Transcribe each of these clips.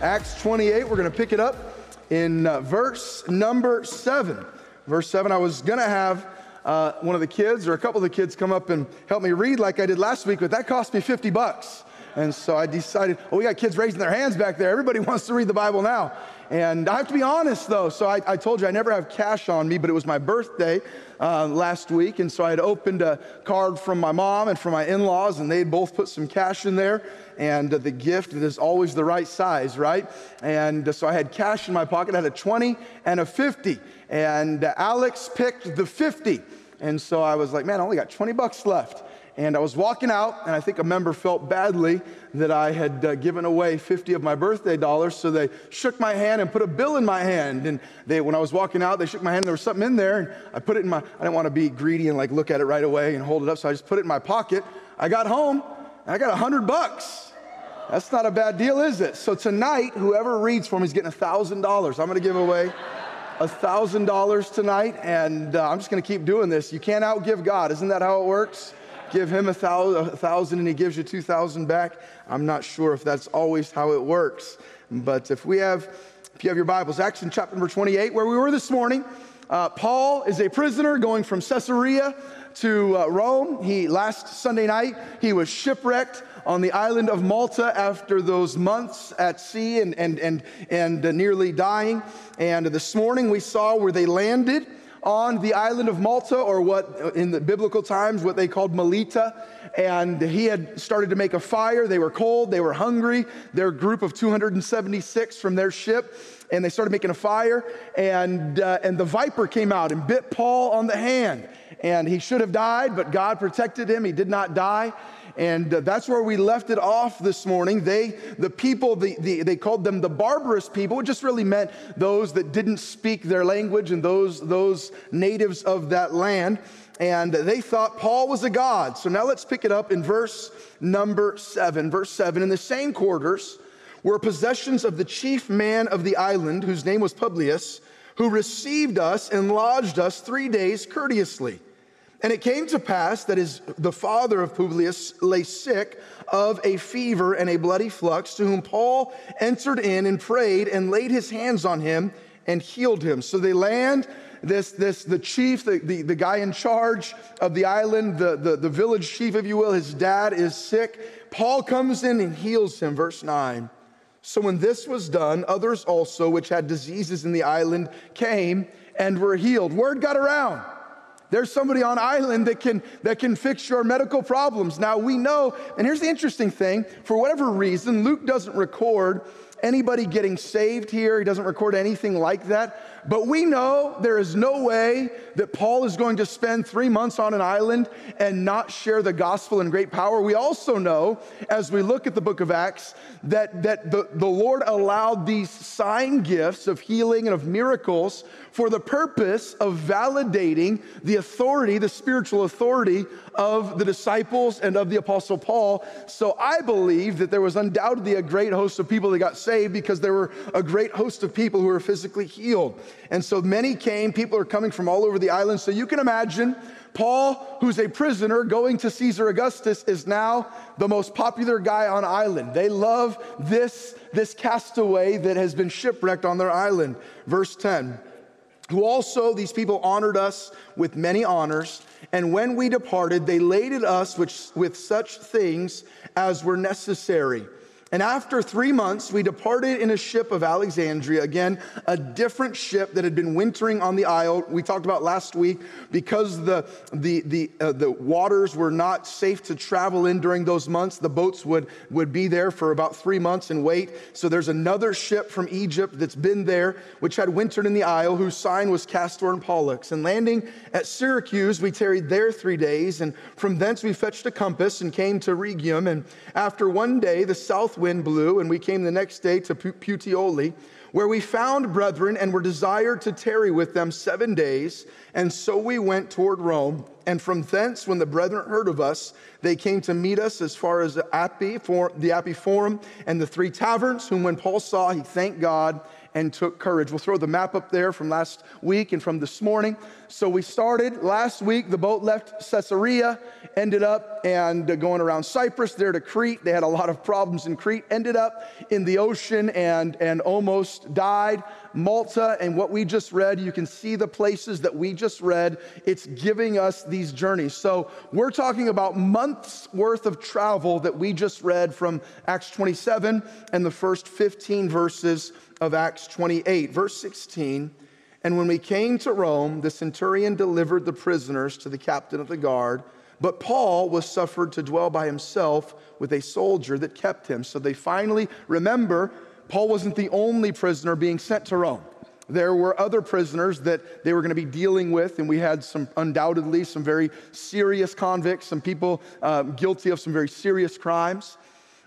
Acts 28, we're going to pick it up in uh, verse number 7. Verse 7, I was going to have uh, one of the kids or a couple of the kids come up and help me read like I did last week, but that cost me 50 bucks. And so I decided, oh, we got kids raising their hands back there. Everybody wants to read the Bible now. And I have to be honest though, so I, I told you I never have cash on me, but it was my birthday uh, last week. And so I had opened a card from my mom and from my in laws, and they both put some cash in there. And uh, the gift is always the right size, right? And uh, so I had cash in my pocket. I had a 20 and a 50. And uh, Alex picked the 50. And so I was like, man, I only got 20 bucks left. And I was walking out, and I think a member felt badly that I had uh, given away 50 of my birthday dollars. So they shook my hand and put a bill in my hand. And they, when I was walking out, they shook my hand. And there was something in there, and I put it in my. I didn't want to be greedy and like look at it right away and hold it up. So I just put it in my pocket. I got home, and I got hundred bucks. That's not a bad deal, is it? So tonight, whoever reads for me is getting a thousand dollars. I'm going to give away a thousand dollars tonight, and uh, I'm just going to keep doing this. You can't outgive God, isn't that how it works? Give him a thousand, and he gives you 2,000 back. I'm not sure if that's always how it works. But if we have, if you have your Bibles, Acts in chapter number 28, where we were this morning, uh, Paul is a prisoner going from Caesarea to uh, Rome. He last Sunday night he was shipwrecked on the island of Malta after those months at sea and and and and uh, nearly dying. And this morning we saw where they landed on the island of Malta, or what in the biblical times, what they called Melita. And he had started to make a fire. They were cold, they were hungry. Their group of 276 from their ship, and they started making a fire. And, uh, and the viper came out and bit Paul on the hand. And he should have died, but God protected him. He did not die. And uh, that's where we left it off this morning. They, the people, the, the, they called them the barbarous people. It just really meant those that didn't speak their language and those, those natives of that land. And they thought Paul was a god. So now let's pick it up in verse number seven. Verse seven, in the same quarters were possessions of the chief man of the island, whose name was Publius, who received us and lodged us three days courteously. And it came to pass that his, the father of Publius lay sick of a fever and a bloody flux, to whom Paul entered in and prayed and laid his hands on him and healed him. So they land this, this the chief, the, the, the guy in charge of the island, the, the, the village chief, if you will, his dad is sick. Paul comes in and heals him, verse 9. So when this was done, others also, which had diseases in the island, came and were healed. Word got around. There's somebody on island that can, that can fix your medical problems. Now we know, and here's the interesting thing for whatever reason, Luke doesn't record anybody getting saved here. He doesn't record anything like that. But we know there is no way that Paul is going to spend three months on an island and not share the gospel in great power. We also know, as we look at the book of Acts, that, that the, the Lord allowed these sign gifts of healing and of miracles for the purpose of validating the authority, the spiritual authority of the disciples and of the apostle Paul. So I believe that there was undoubtedly a great host of people that got saved because there were a great host of people who were physically healed. And so many came, people are coming from all over the island. So you can imagine Paul, who's a prisoner going to Caesar Augustus, is now the most popular guy on island. They love this, this castaway that has been shipwrecked on their island. Verse 10 who also these people honored us with many honors. And when we departed, they laded us with, with such things as were necessary and after three months, we departed in a ship of Alexandria, again, a different ship that had been wintering on the isle. We talked about last week because the, the, the, uh, the waters were not safe to travel in during those months. The boats would, would be there for about three months and wait. So there's another ship from Egypt that's been there, which had wintered in the isle, whose sign was Castor and Pollux. And landing at Syracuse, we tarried there three days. And from thence we fetched a compass and came to Rhegium. And after one day, the south wind blew, and we came the next day to Puteoli, where we found brethren and were desired to tarry with them seven days. And so we went toward Rome. And from thence, when the brethren heard of us, they came to meet us as far as the for, the Appii Forum and the three taverns, whom when Paul saw, he thanked God and took courage. We'll throw the map up there from last week and from this morning. So we started last week, the boat left Caesarea, ended up and uh, going around Cyprus there to Crete. They had a lot of problems in Crete, ended up in the ocean and, and almost died. Malta and what we just read, you can see the places that we just read. It's giving us these journeys. So we're talking about months worth of travel that we just read from Acts 27 and the first 15 verses of Acts 28. Verse 16 And when we came to Rome, the centurion delivered the prisoners to the captain of the guard. But Paul was suffered to dwell by himself with a soldier that kept him. So they finally remember Paul wasn't the only prisoner being sent to Rome. There were other prisoners that they were going to be dealing with, and we had some undoubtedly some very serious convicts, some people uh, guilty of some very serious crimes.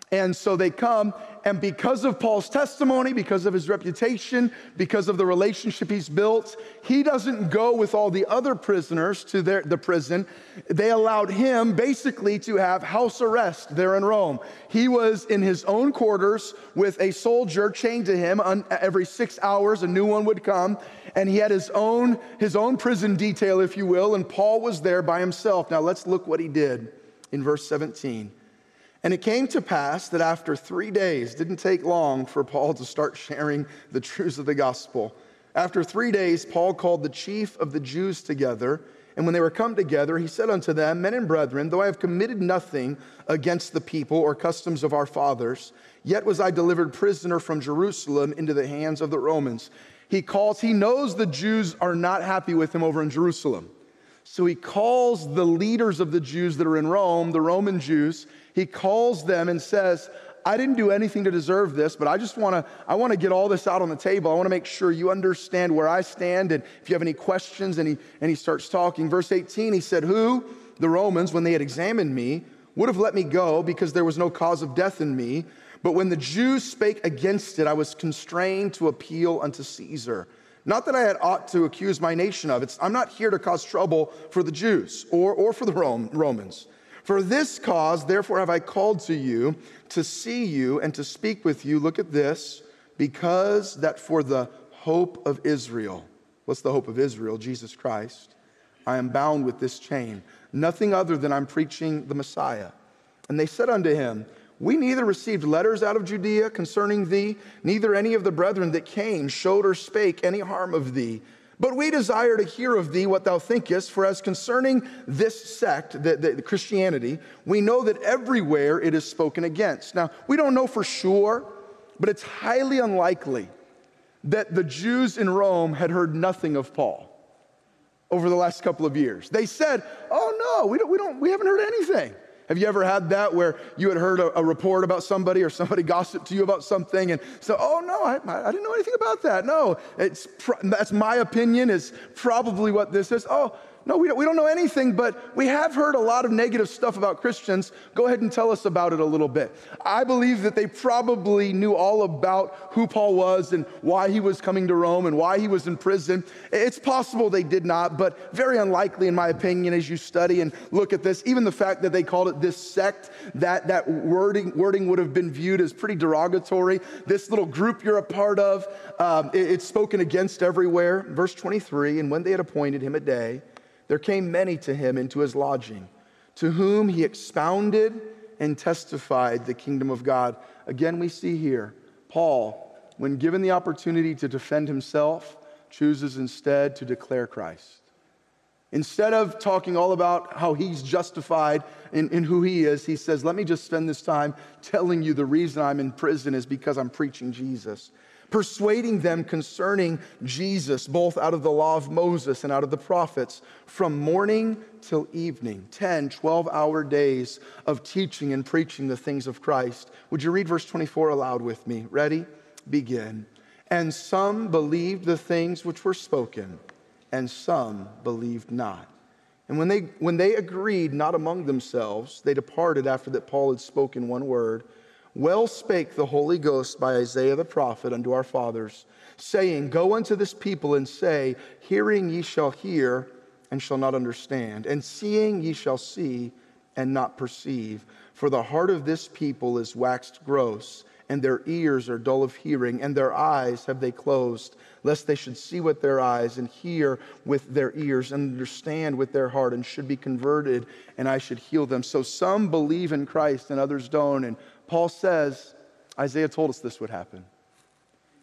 And so they come, and because of Paul's testimony, because of his reputation, because of the relationship he's built, he doesn't go with all the other prisoners to their, the prison. They allowed him basically to have house arrest there in Rome. He was in his own quarters with a soldier chained to him. Every six hours, a new one would come, and he had his own, his own prison detail, if you will, and Paul was there by himself. Now let's look what he did in verse 17. And it came to pass that after three days, didn't take long for Paul to start sharing the truths of the gospel. After three days, Paul called the chief of the Jews together. And when they were come together, he said unto them, Men and brethren, though I have committed nothing against the people or customs of our fathers, yet was I delivered prisoner from Jerusalem into the hands of the Romans. He calls, he knows the Jews are not happy with him over in Jerusalem. So he calls the leaders of the Jews that are in Rome, the Roman Jews, he calls them and says, I didn't do anything to deserve this, but I just want to I want to get all this out on the table. I want to make sure you understand where I stand and if you have any questions and he and he starts talking. Verse 18 he said, "Who the Romans when they had examined me would have let me go because there was no cause of death in me, but when the Jews spake against it, I was constrained to appeal unto Caesar." Not that I had ought to accuse my nation of. It's, I'm not here to cause trouble for the Jews or, or for the Rome, Romans. For this cause, therefore, have I called to you to see you and to speak with you. Look at this, because that for the hope of Israel, what's the hope of Israel? Jesus Christ. I am bound with this chain. Nothing other than I'm preaching the Messiah. And they said unto him, We neither received letters out of Judea concerning thee, neither any of the brethren that came showed or spake any harm of thee. But we desire to hear of thee what thou thinkest, for as concerning this sect, the, the, the, Christianity, we know that everywhere it is spoken against. Now, we don't know for sure, but it's highly unlikely that the Jews in Rome had heard nothing of Paul over the last couple of years. They said, Oh, no, we, don't, we, don't, we haven't heard anything. Have you ever had that where you had heard a, a, report about somebody or somebody gossiped to you about something and so, oh no, I, I didn't know anything about that. No, it's, that's my opinion is probably what this is. Oh, no, we don't, we don't know anything, but we have heard a lot of negative stuff about Christians. Go ahead and tell us about it a little bit. I believe that they probably knew all about who Paul was and why he was coming to Rome and why he was in prison. It's possible they did not, but very unlikely, in my opinion, as you study and look at this. Even the fact that they called it this sect, that, that wording, wording would have been viewed as pretty derogatory. This little group you're a part of, um, it, it's spoken against everywhere. Verse 23 And when they had appointed him a day, there came many to him into his lodging, to whom he expounded and testified the kingdom of God. Again, we see here Paul, when given the opportunity to defend himself, chooses instead to declare Christ. Instead of talking all about how he's justified in, in, who he is, he says, Let me just spend this time telling you the reason I'm in prison is because I'm preaching Jesus persuading them concerning Jesus, both out of the law of Moses and out of the prophets, from morning till evening 10, 12 hour days of teaching and preaching the things of Christ. Would you read verse 24 aloud with me? Ready? Begin. And some believed the things which were spoken, and some believed not. And when they, when they agreed not among themselves, they departed after that Paul had spoken one word Well spake the Holy Ghost by Isaiah the prophet unto our fathers, saying, Go unto this people and say, Hearing ye shall hear and shall not understand, and seeing ye shall see and not perceive. For the heart of this people is waxed gross, and their ears are dull of hearing, and their eyes have they closed, lest they should see with their eyes, and hear with their ears, and understand with their heart, and should be converted, and I should heal them. So some believe in Christ, and others don't. And Paul says, Isaiah told us this would happen.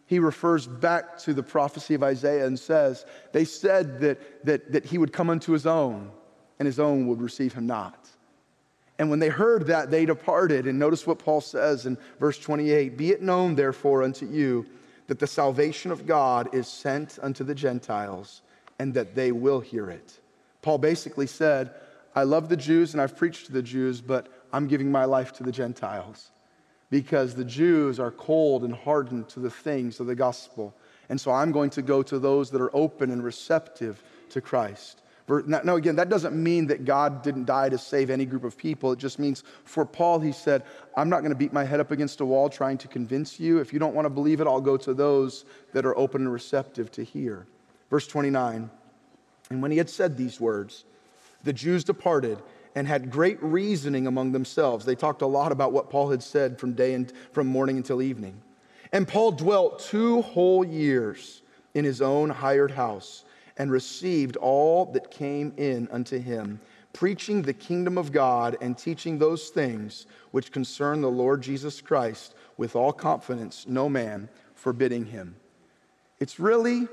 He refers back to the prophecy of Isaiah and says, They said that, that, that he would come unto his own, and his own would receive him not. And when they heard that, they departed. And notice what Paul says in verse 28 Be it known, therefore, unto you that the salvation of God is sent unto the Gentiles, and that they will hear it. Paul basically said, I love the Jews and I've preached to the Jews, but I'm giving my life to the Gentiles because the Jews are cold and hardened to the things of the gospel. And so I'm going to go to those that are open and receptive to Christ. Now, again, that doesn't mean that God didn't die to save any group of people. It just means for Paul, he said, I'm not going to beat my head up against a wall trying to convince you. If you don't want to believe it, I'll go to those that are open and receptive to hear. Verse 29 And when he had said these words, the Jews departed and had great reasoning among themselves. They talked a lot about what Paul had said from day and from morning until evening. And Paul dwelt two whole years in his own hired house and received all that came in unto him, preaching the kingdom of God and teaching those things which concern the Lord Jesus Christ with all confidence, no man forbidding him. It's really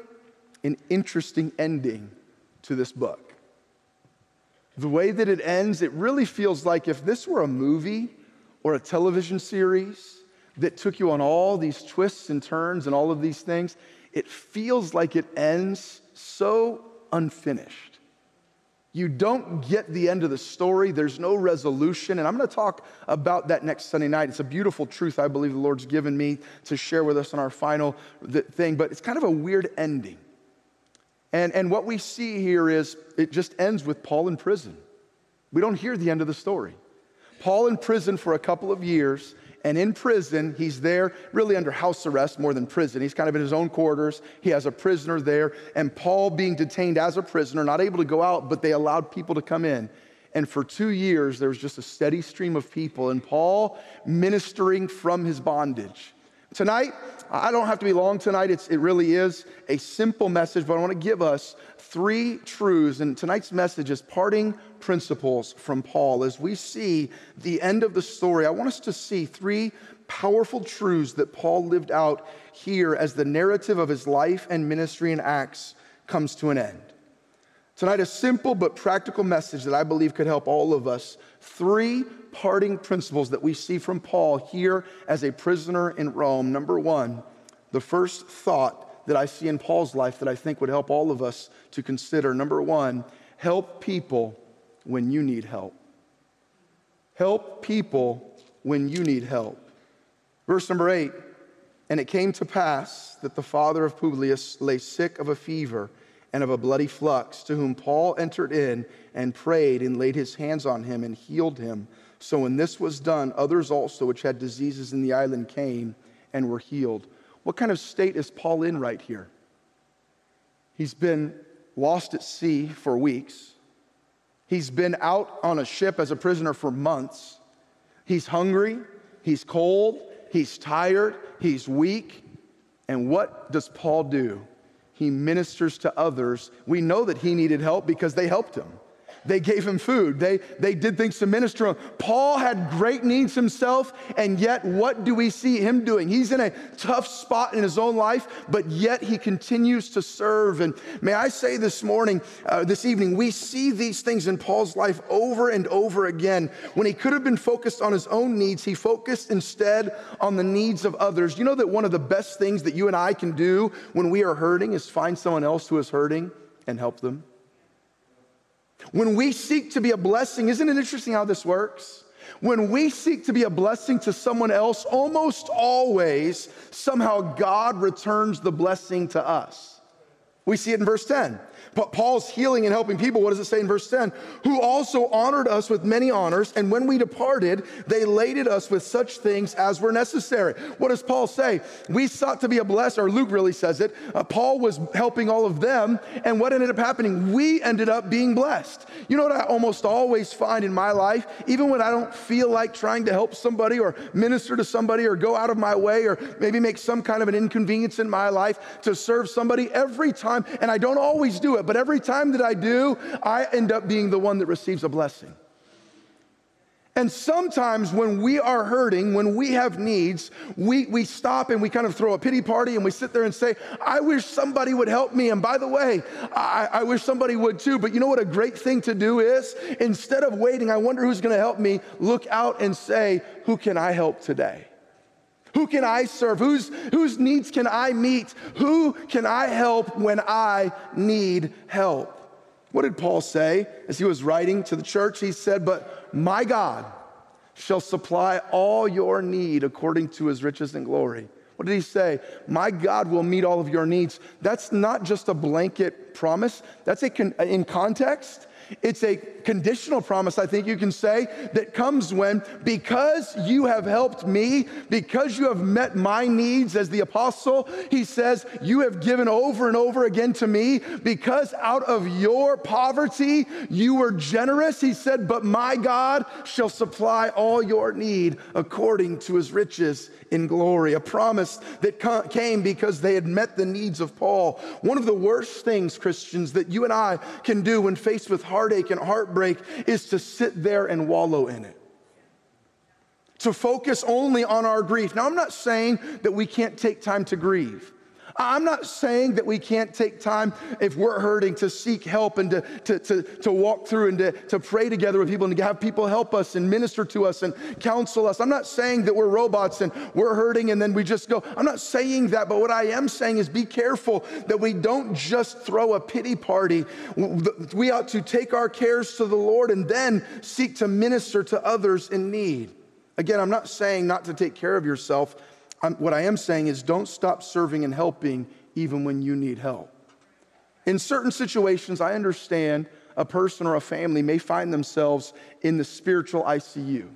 an interesting ending to this book the way that it ends, it really feels like if this were a movie or a television series that took you on all these twists and turns and all of these things, it feels like it ends so unfinished. You don't get the end of the story. There's no resolution. And I'm going to talk about that next Sunday night. It's a beautiful truth I believe the Lord's given me to share with us on our final thing, but it's kind of a weird ending. And, and what we see here is it just ends with Paul in prison. We don't hear the end of the story. Paul in prison for a couple of years, and in prison, he's there really under house arrest more than prison. He's kind of in his own quarters. He has a prisoner there, and Paul being detained as a prisoner, not able to go out, but they allowed people to come in. And for two years, there was just a steady stream of people, and Paul ministering from his bondage. Tonight, I don't have to be long tonight. It's, it really is a simple message, but I want to give us three truths. And tonight's message is parting principles from Paul. As we see the end of the story, I want us to see three powerful truths that Paul lived out here as the narrative of his life and ministry and Acts comes to an end. Tonight, a simple but practical message that I believe could help all of us. Three parting principles that we see from Paul here as a prisoner in Rome. Number one, the first thought that I see in Paul's life that I think would help all of us to consider. Number one, help people when you need help. Help people when you need help. Verse number eight, and it came to pass that the father of Publius lay sick of a fever and of a bloody flux, to whom Paul entered in and prayed and laid his hands on him and healed him. So when this was done, others also which had diseases in the island came and were healed. What kind of state is Paul in right here? He's been lost at sea for weeks. He's been out on a ship as a prisoner for months. He's hungry, he's cold, he's tired, he's weak. And what does Paul do? He ministers to others. We know that he needed help because they helped him. They gave him food. They, they did things to minister him. Paul had great needs himself, and yet what do we see him doing? He's in a tough spot in his own life, but yet he continues to serve. And may I say this morning, uh, this evening, we see these things in Paul's life over and over again. When he could have been focused on his own needs, he focused instead on the needs of others. You know that one of the best things that you and I can do when we are hurting is find someone else who is hurting and help them? When we seek to be a blessing, isn't it interesting how this works? When we seek to be a blessing to someone else, almost always, somehow God returns the blessing to us. We see it in verse 10. But Paul's healing and helping people, what does it say in verse 10? Who also honored us with many honors, and when we departed, they laded us with such things as were necessary. What does Paul say? We sought to be a blessed, or Luke really says it. Uh, Paul was helping all of them, and what ended up happening? We ended up being blessed. You know what I almost always find in my life? Even when I don't feel like trying to help somebody, or minister to somebody, or go out of my way, or maybe make some kind of an inconvenience in my life to serve somebody, every time, and I don't always do it it, but every time that I do, I end up being the one that receives a blessing. And sometimes when we are hurting, when we have needs, we, we stop and we kind of throw a pity party and we sit there and say, I wish somebody would help me. And by the way, I, I wish somebody would too. But you know what a great thing to do is? Instead of waiting, I wonder who's going to help me, look out and say, Who can I help today? Who can I serve? Whose, whose needs can I meet? Who can I help when I need help? What did Paul say as he was writing to the church? He said, But my God shall supply all your need according to his riches and glory. What did he say? My God will meet all of your needs. That's not just a blanket promise, that's a con- in context. It's a conditional promise, I think you can say, that comes when, because you have helped me, because you have met my needs as the apostle, he says, you have given over and over again to me, because out of your poverty you were generous. He said, but my God shall supply all your need according to his riches in glory. A promise that came because they had met the needs of Paul. One of the worst things, Christians, that you and I can do when faced with heartache and heartbreak is to sit there and wallow in it. To focus only on our grief. Now, I'm not saying that we can't take time to grieve. I'm not saying that we can't take time if we're hurting to seek help and to, to, to, to, walk through and to, to pray together with people and to have people help us and minister to us and counsel us. I'm not saying that we're robots and we're hurting and then we just go. I'm not saying that, but what I am saying is be careful that we don't just throw a pity party. We ought to take our cares to the Lord and then seek to minister to others in need. Again, I'm not saying not to take care of yourself. I'm, what I am saying is don't stop serving and helping even when you need help. In certain situations, I understand a person or a family may find themselves in the spiritual ICU.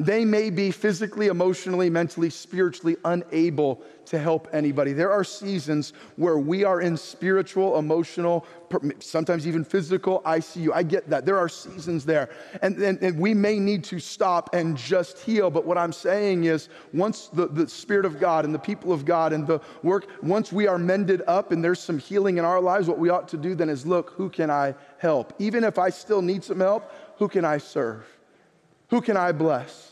They may be physically, emotionally, mentally, spiritually unable to help anybody. There are seasons where we are in spiritual, emotional, sometimes even physical ICU. I get that. There are seasons there. And, and, and we may need to stop and just heal. But what I'm saying is, once the, the Spirit of God and the people of God and the work, once we are mended up and there's some healing in our lives, what we ought to do then is look, who can I help? Even if I still need some help, who can I serve? Who can I bless?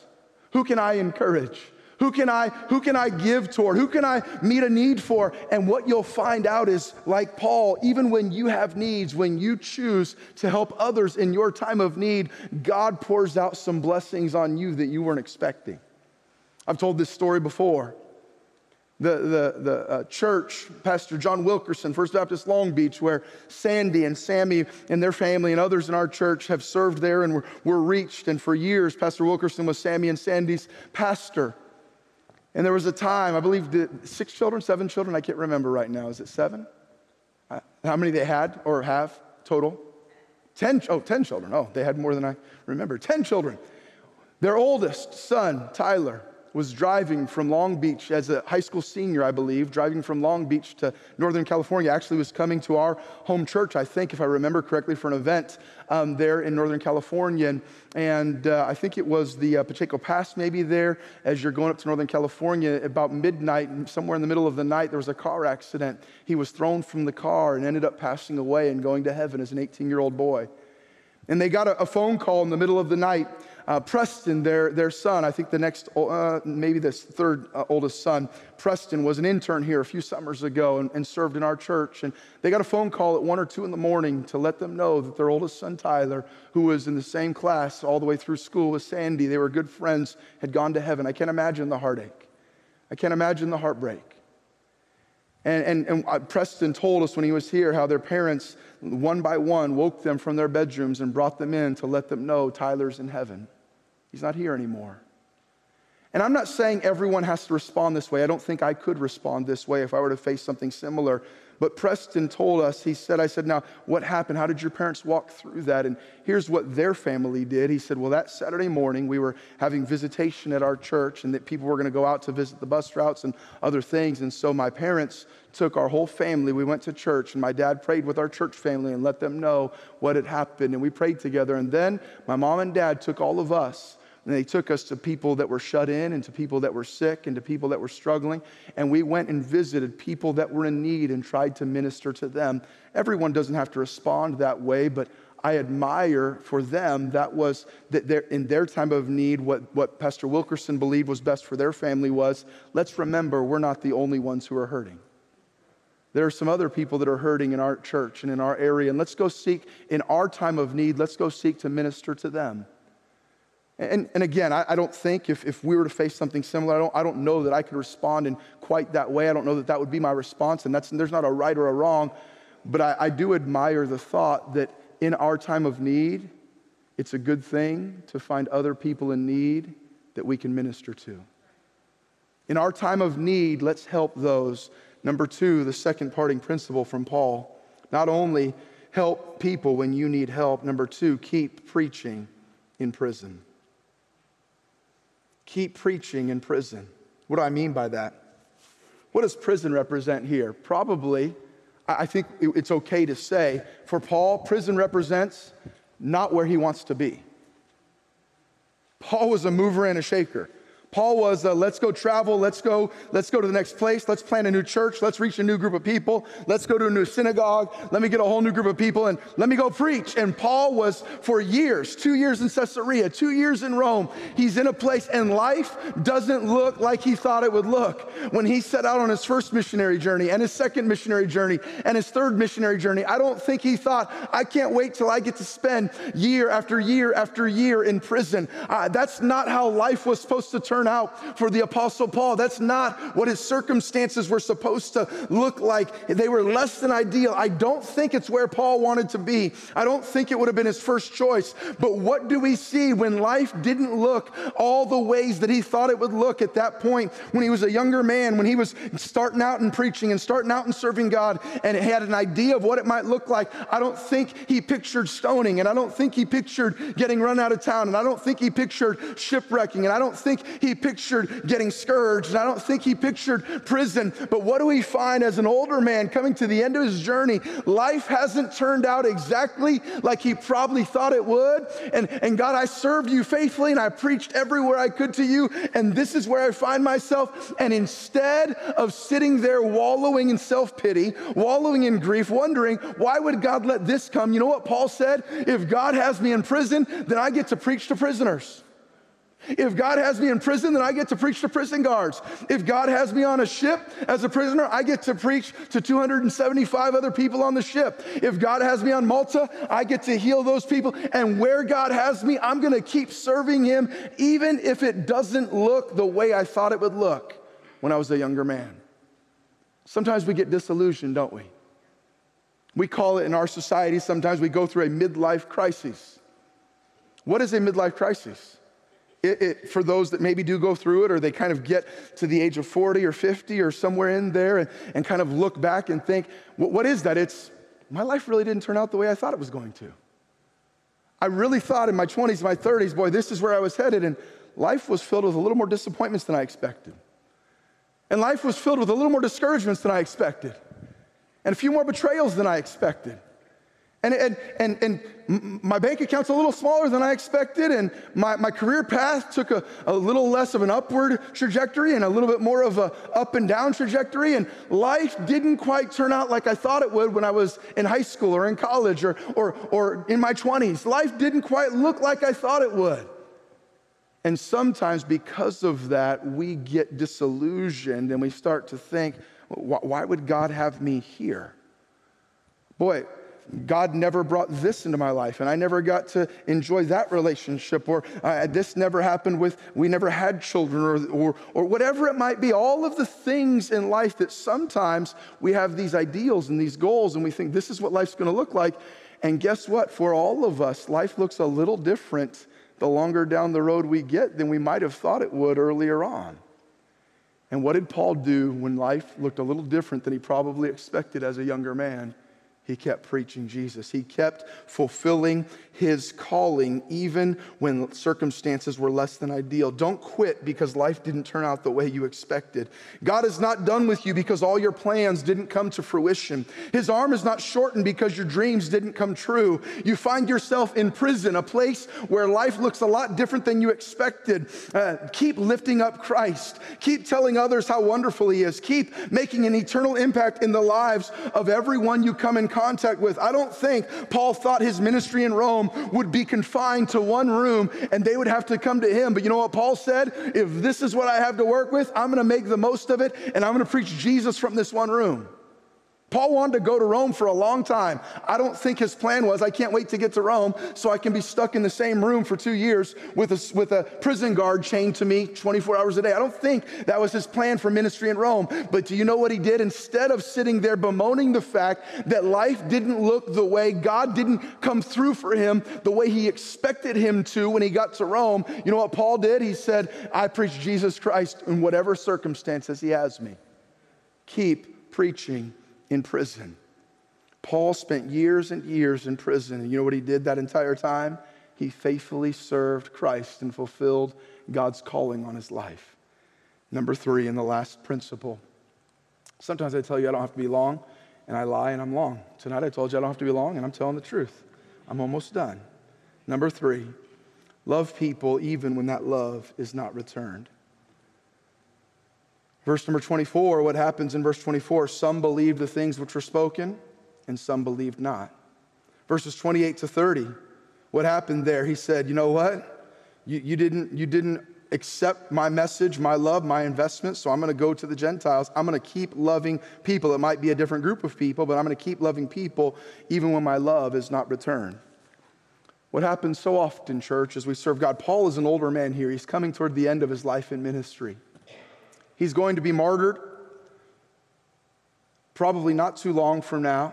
Who can I encourage? Who can I who can I give toward? Who can I meet a need for? And what you'll find out is like Paul, even when you have needs, when you choose to help others in your time of need, God pours out some blessings on you that you weren't expecting. I've told this story before the, the, the uh, church, Pastor John Wilkerson, First Baptist Long Beach, where Sandy and Sammy and their family and others in our church have served there and were, were reached. And for years, Pastor Wilkerson was Sammy and Sandy's pastor. And there was a time, I believe, six children, seven children, I can't remember right now. Is it seven? How many they had or have total? Ten, oh, ten children. Oh, they had more than I remember. Ten children. Their oldest son, Tyler, was driving from Long Beach as a high school senior, I believe, driving from Long Beach to Northern California. Actually, was coming to our home church, I think, if I remember correctly, for an event um, there in Northern California. And, and uh, I think it was the uh, Pacheco Pass, maybe there, as you're going up to Northern California, about midnight, somewhere in the middle of the night, there was a car accident. He was thrown from the car and ended up passing away and going to heaven as an 18 year old boy. And they got a, a phone call in the middle of the night uh, Preston, their, their son, I think the next, uh, maybe this third uh, oldest son, Preston was an intern here a few summers ago and, and, served in our church. And they got a phone call at one or two in the morning to let them know that their oldest son, Tyler, who was in the same class all the way through school with Sandy, they were good friends, had gone to heaven. I can't imagine the heartache. I can't imagine the heartbreak. And, and, and uh, Preston told us when he was here how their parents, one by one, woke them from their bedrooms and brought them in to let them know Tyler's in heaven. He's not here anymore. And I'm not saying everyone has to respond this way. I don't think I could respond this way if I were to face something similar. But Preston told us, he said, I said, now what happened? How did your parents walk through that? And here's what their family did. He said, well, that Saturday morning we were having visitation at our church and that people were going to go out to visit the bus routes and other things. And so my parents took our whole family. We went to church and my dad prayed with our church family and let them know what had happened. And we prayed together. And then my mom and dad took all of us and they took us to people that were shut in and to people that were sick and to people that were struggling. And we went and visited people that were in need and tried to minister to them. Everyone doesn't have to respond that way, but I admire for them that was that in their time of need, what, what Pastor Wilkerson believed was best for their family was let's remember we're not the only ones who are hurting. There are some other people that are hurting in our church and in our area, and let's go seek in our time of need, let's go seek to minister to them. And, and again, I, I, don't think if, if we were to face something similar, I don't, I don't know that I could respond in quite that way. I don't know that that would be my response. And that's, there's not a right or a wrong. But I, I do admire the thought that in our time of need, it's a good thing to find other people in need that we can minister to. In our time of need, let's help those. Number two, the second parting principle from Paul not only help people when you need help, number two, keep preaching in prison keep preaching in prison. What do I mean by that? What does prison represent here? Probably, I think it's okay to say, for Paul, prison represents not where he wants to be. Paul was a mover and a shaker. Paul was, uh, let's go travel, let's go, let's go to the next place, let's plant a new church, let's reach a new group of people, let's go to a new synagogue, let me get a whole new group of people, and let me go preach. And Paul was for years, two years in Caesarea, two years in Rome. He's in a place, and life doesn't look like he thought it would look. When he set out on his first missionary journey, and his second missionary journey, and his third missionary journey, I don't think he thought, I can't wait till I get to spend year after year after year in prison. Uh, that's not how life was supposed to turn turn out for the Apostle Paul. That's not what his circumstances were supposed to look like. They were less than ideal. I don't think it's where Paul wanted to be. I don't think it would have been his first choice. But what do we see when life didn't look all the ways that he thought it would look at that point when he was a younger man, when he was starting out in preaching and starting out in serving God and had an idea of what it might look like? I don't think he pictured stoning, and I don't think he pictured getting run out of town, and I don't think he pictured shipwrecking, and I don't think he he pictured getting scourged, and I don't think he pictured prison. But what do we find as an older man coming to the end of his journey? Life hasn't turned out exactly like he probably thought it would. And, and God, I served you faithfully and I preached everywhere I could to you, and this is where I find myself. And instead of sitting there wallowing in self pity, wallowing in grief, wondering, why would God let this come? You know what Paul said? If God has me in prison, then I get to preach to prisoners. If God has me in prison, then I get to preach to prison guards. If God has me on a ship as a prisoner, I get to preach to 275 other people on the ship. If God has me on Malta, I get to heal those people. And where God has me, I'm going to keep serving Him, even if it doesn't look the way I thought it would look when I was a younger man. Sometimes we get disillusioned, don't we? We call it in our society, sometimes we go through a midlife crisis. What is a midlife crisis? It, it, for those that maybe do go through it or they kind of get to the age of 40 or 50 or somewhere in there and, and kind of look back and think, what, what is that? It's my life really didn't turn out the way I thought it was going to. I really thought in my 20s, my 30s, boy, this is where I was headed. And life was filled with a little more disappointments than I expected. And life was filled with a little more discouragements than I expected. And a few more betrayals than I expected. And, and, and, and my bank account's a little smaller than I expected, and my, my career path took a, a little less of an upward trajectory and a little bit more of a up and down trajectory, and life didn't quite turn out like I thought it would when I was in high school or in college or, or, or in my 20s. Life didn't quite look like I thought it would. And sometimes because of that, we get disillusioned and we start to think, why would God have me here? Boy, God never brought this into my life, and I never got to enjoy that relationship, or uh, this never happened with, we never had children, or, or, or whatever it might be. All of the things in life that sometimes we have these ideals and these goals, and we think this is what life's gonna look like. And guess what? For all of us, life looks a little different the longer down the road we get than we might have thought it would earlier on. And what did Paul do when life looked a little different than he probably expected as a younger man? He kept preaching Jesus. He kept fulfilling his calling even when circumstances were less than ideal. Don't quit because life didn't turn out the way you expected. God is not done with you because all your plans didn't come to fruition. His arm is not shortened because your dreams didn't come true. You find yourself in prison, a place where life looks a lot different than you expected. Uh, keep lifting up Christ. Keep telling others how wonderful He is. Keep making an eternal impact in the lives of everyone you come in contact with. I don't think Paul thought his ministry in Rome would be confined to one room and they would have to come to him. But you know what Paul said? If this is what I have to work with, I'm going to make the most of it and I'm going to preach Jesus from this one room. Paul wanted to go to Rome for a long time. I don't think his plan was, I can't wait to get to Rome so I can be stuck in the same room for two years with a, with a prison guard chained to me 24 hours a day. I don't think that was his plan for ministry in Rome. But do you know what he did? Instead of sitting there bemoaning the fact that life didn't look the way God didn't come through for him the way he expected him to when he got to Rome, you know what Paul did? He said, I preach Jesus Christ in whatever circumstances he has me. Keep preaching in prison. Paul spent years and years in prison. And you know what he did that entire time? He faithfully served Christ and fulfilled God's calling on his life. Number three, and the last principle. Sometimes I tell you I don't have to be long, and I lie and I'm long. Tonight I told you I don't have to be long, and I'm telling the truth. I'm almost done. Number three, love people even when that love is not returned. Verse number 24, what happens in verse 24? Some believed the things which were spoken, and some believed not. Verses 28 to 30, what happened there? He said, You know what? You, you, didn't, you didn't accept my message, my love, my investment, so I'm going to go to the Gentiles. I'm going to keep loving people. It might be a different group of people, but I'm going to keep loving people even when my love is not returned. What happens so often, church, as we serve God? Paul is an older man here. He's coming toward the end of his life in ministry. He's going to be martyred probably not too long from now.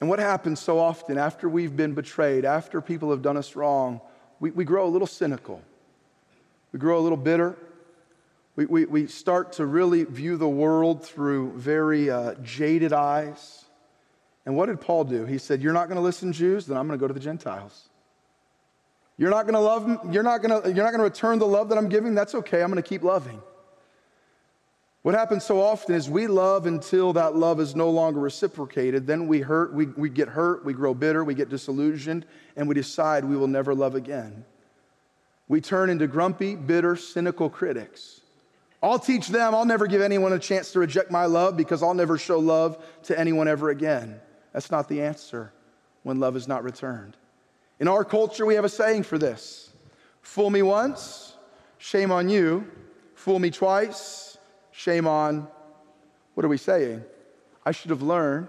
And what happens so often after we've been betrayed, after people have done us wrong, we, we grow a little cynical. We grow a little bitter. We, we, we start to really view the world through very uh, jaded eyes. And what did Paul do? He said, You're not going to listen, Jews, then I'm going to go to the Gentiles. You're not going to love, you're not going to, you're not going to return the love that I'm giving. That's okay. I'm going to keep loving. What happens so often is we love until that love is no longer reciprocated. Then we hurt, we, we get hurt, we grow bitter, we get disillusioned, and we decide we will never love again. We turn into grumpy, bitter, cynical critics. I'll teach them, I'll never give anyone a chance to reject my love because I'll never show love to anyone ever again. That's not the answer when love is not returned. In our culture, we have a saying for this fool me once, shame on you, fool me twice, Shame on, what are we saying? I should have learned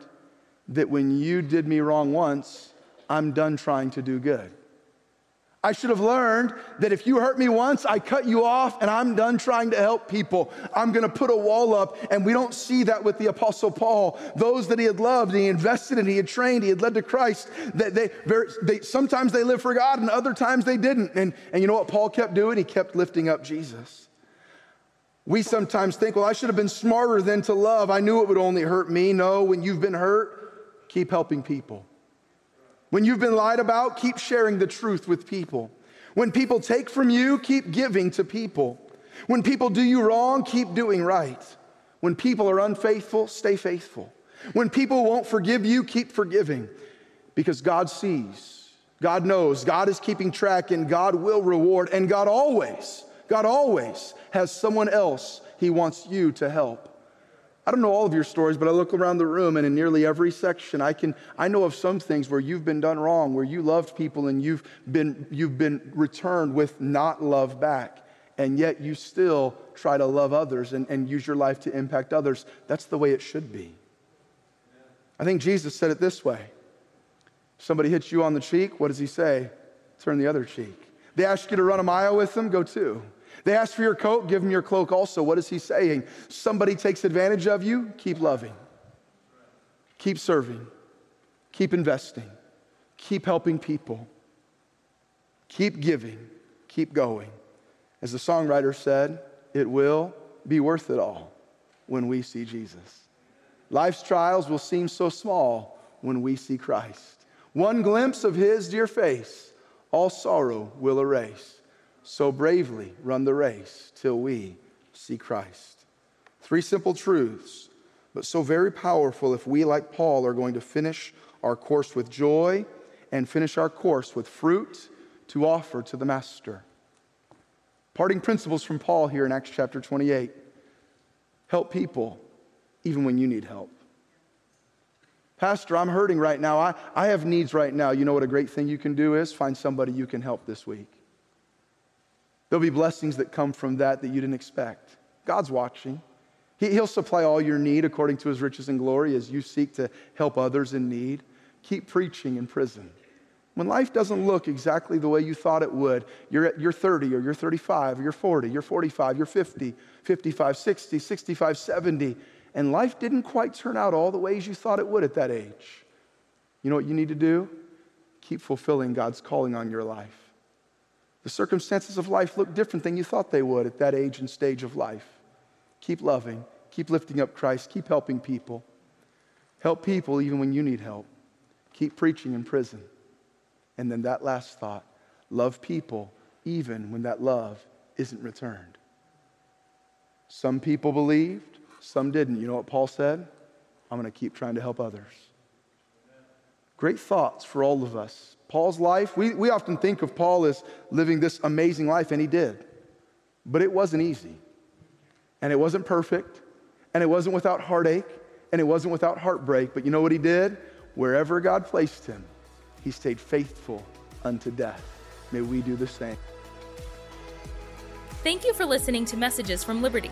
that when you did me wrong once, I'm done trying to do good. I should have learned that if you hurt me once, I cut you off and I'm done trying to help people. I'm going to put a wall up. And we don't see that with the Apostle Paul. Those that he had loved, he invested in, he had trained, he had led to Christ. That they, they, sometimes they lived for God and other times they didn't. And, and you know what Paul kept doing? He kept lifting up Jesus. We sometimes think, well, I should have been smarter than to love. I knew it would only hurt me. No, when you've been hurt, keep helping people. When you've been lied about, keep sharing the truth with people. When people take from you, keep giving to people. When people do you wrong, keep doing right. When people are unfaithful, stay faithful. When people won't forgive you, keep forgiving because God sees, God knows, God is keeping track, and God will reward, and God always God always has someone else He wants you to help. I don't know all of your stories, but I look around the room and in nearly every section, I can I know of some things where you've been done wrong, where you loved people and you've been you've been returned with not love back. And yet you still try to love others and, and use your life to impact others. That's the way it should be. I think Jesus said it this way. Somebody hits you on the cheek, what does he say? Turn the other cheek. They ask you to run a mile with them, go two. They ask for your coat, give them your cloak also. What is he saying? Somebody takes advantage of you, keep loving, keep serving, keep investing, keep helping people, Keep giving, keep going. As the songwriter said, it will be worth it all when we see Jesus. Life's trials will seem so small when we see Christ. One glimpse of his dear face, all sorrow will erase. So bravely run the race till we see Christ. Three simple truths, but so very powerful if we, like Paul, are going to finish our course with joy and finish our course with fruit to offer to the Master. Parting principles from Paul here in Acts chapter 28 help people even when you need help. Pastor, I'm hurting right now. I, I have needs right now. You know what a great thing you can do is? Find somebody you can help this week. There'll be blessings that come from that that you didn't expect. God's watching. He, he'll supply all your need according to his riches and glory as you seek to help others in need. Keep preaching in prison. When life doesn't look exactly the way you thought it would, you're, at, you're 30 or you're 35 or you're 40, you're 45, you're 50, 55, 60, 65, 70, and life didn't quite turn out all the ways you thought it would at that age. You know what you need to do? Keep fulfilling God's calling on your life. The circumstances of life look different than you thought they would at that age and stage of life. Keep loving, keep lifting up Christ, keep helping people. Help people even when you need help. Keep preaching in prison. And then that last thought love people even when that love isn't returned. Some people believed, some didn't. You know what Paul said? I'm going to keep trying to help others. Great thoughts for all of us. Paul's life, we, we often think of Paul as living this amazing life, and he did. But it wasn't easy. And it wasn't perfect. And it wasn't without heartache. And it wasn't without heartbreak. But you know what he did? Wherever God placed him, he stayed faithful unto death. May we do the same. Thank you for listening to Messages from Liberty.